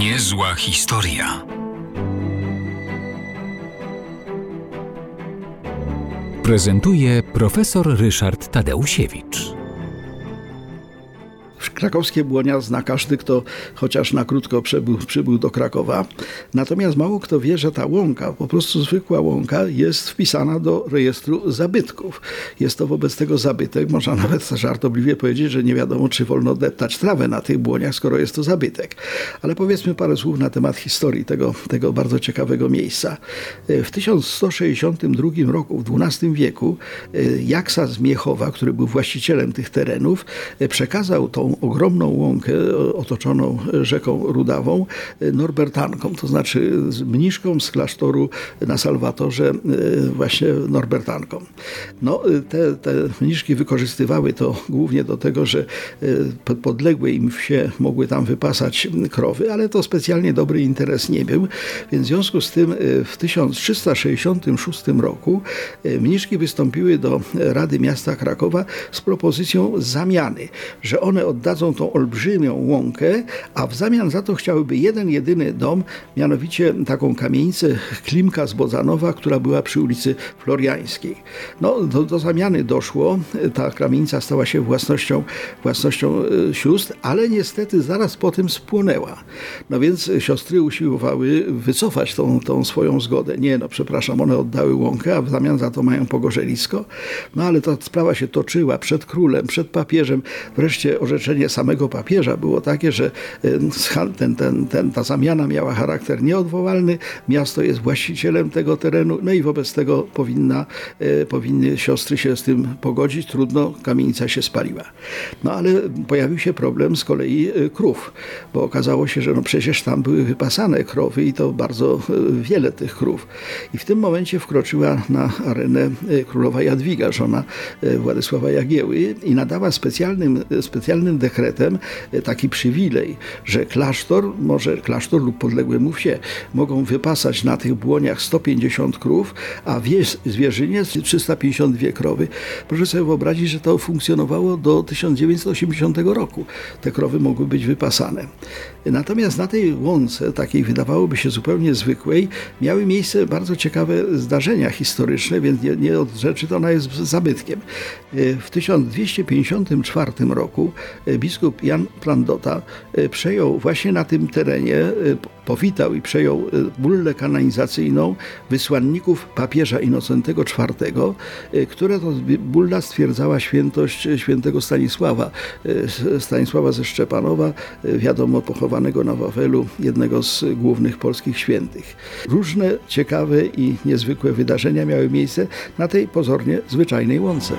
Niezła historia. Prezentuje profesor Ryszard Tadeusiewicz. Krakowskie błonia zna każdy, kto chociaż na krótko przybył, przybył do Krakowa. Natomiast mało kto wie, że ta łąka, po prostu zwykła łąka, jest wpisana do rejestru zabytków. Jest to wobec tego zabytek. Można nawet żartobliwie powiedzieć, że nie wiadomo, czy wolno deptać trawę na tych błoniach, skoro jest to zabytek. Ale powiedzmy parę słów na temat historii tego, tego bardzo ciekawego miejsca. W 1162 roku, w XII wieku, Jaksa z Miechowa, który był właścicielem tych terenów, przekazał tą ogromną łąkę otoczoną rzeką Rudawą Norbertanką, to znaczy mniszką z klasztoru na Salwatorze właśnie Norbertanką. No, te, te mniszki wykorzystywały to głównie do tego, że podległe im wsie mogły tam wypasać krowy, ale to specjalnie dobry interes nie był, więc w związku z tym w 1366 roku mniszki wystąpiły do Rady Miasta Krakowa z propozycją zamiany, że one oddadzą oddadzą tą olbrzymią łąkę, a w zamian za to chciałyby jeden, jedyny dom, mianowicie taką kamienicę Klimka z Bodzanowa, która była przy ulicy Floriańskiej. No, do, do zamiany doszło, ta kamienica stała się własnością, własnością e, sióstr, ale niestety zaraz po tym spłonęła. No więc siostry usiłowały wycofać tą, tą swoją zgodę. Nie, no przepraszam, one oddały łąkę, a w zamian za to mają pogorzelisko. No ale ta sprawa się toczyła przed królem, przed papieżem. Wreszcie orzeczenie samego papieża było takie, że ten, ten, ten, ta zamiana miała charakter nieodwołalny, miasto jest właścicielem tego terenu, no i wobec tego powinna, e, powinny siostry się z tym pogodzić. Trudno, kamienica się spaliła. No ale pojawił się problem z kolei e, krów, bo okazało się, że no przecież tam były wypasane krowy i to bardzo e, wiele tych krów. I w tym momencie wkroczyła na arenę królowa Jadwiga, żona Władysława Jagieły i nadała specjalnym, specjalnym dekretem e, taki przywilej, że klasztor, może klasztor lub podległe mu wsie mogą wypasać na tych błoniach 150 krów, a wieś zwierzynie 352 krowy. Proszę sobie wyobrazić, że to funkcjonowało do 1980 roku. Te krowy mogły być wypasane. Natomiast na tej łące, takiej wydawałoby się zupełnie zwykłej, miały miejsce bardzo ciekawe zdarzenia historyczne, więc nie, nie od rzeczy to ona jest zabytkiem. E, w 1254 roku e, biskup Jan Plandota e, przejął właśnie na tym terenie, e, powitał i przejął e, bullę kanonizacyjną wysłanników papieża Inocentego IV, która to bulla stwierdzała świętość świętego Stanisława, Stanisława ze Szczepanowa, wiadomo pochowanego na Wawelu, jednego z głównych polskich świętych. Różne ciekawe i niezwykłe wydarzenia miały miejsce na tej pozornie zwyczajnej łące.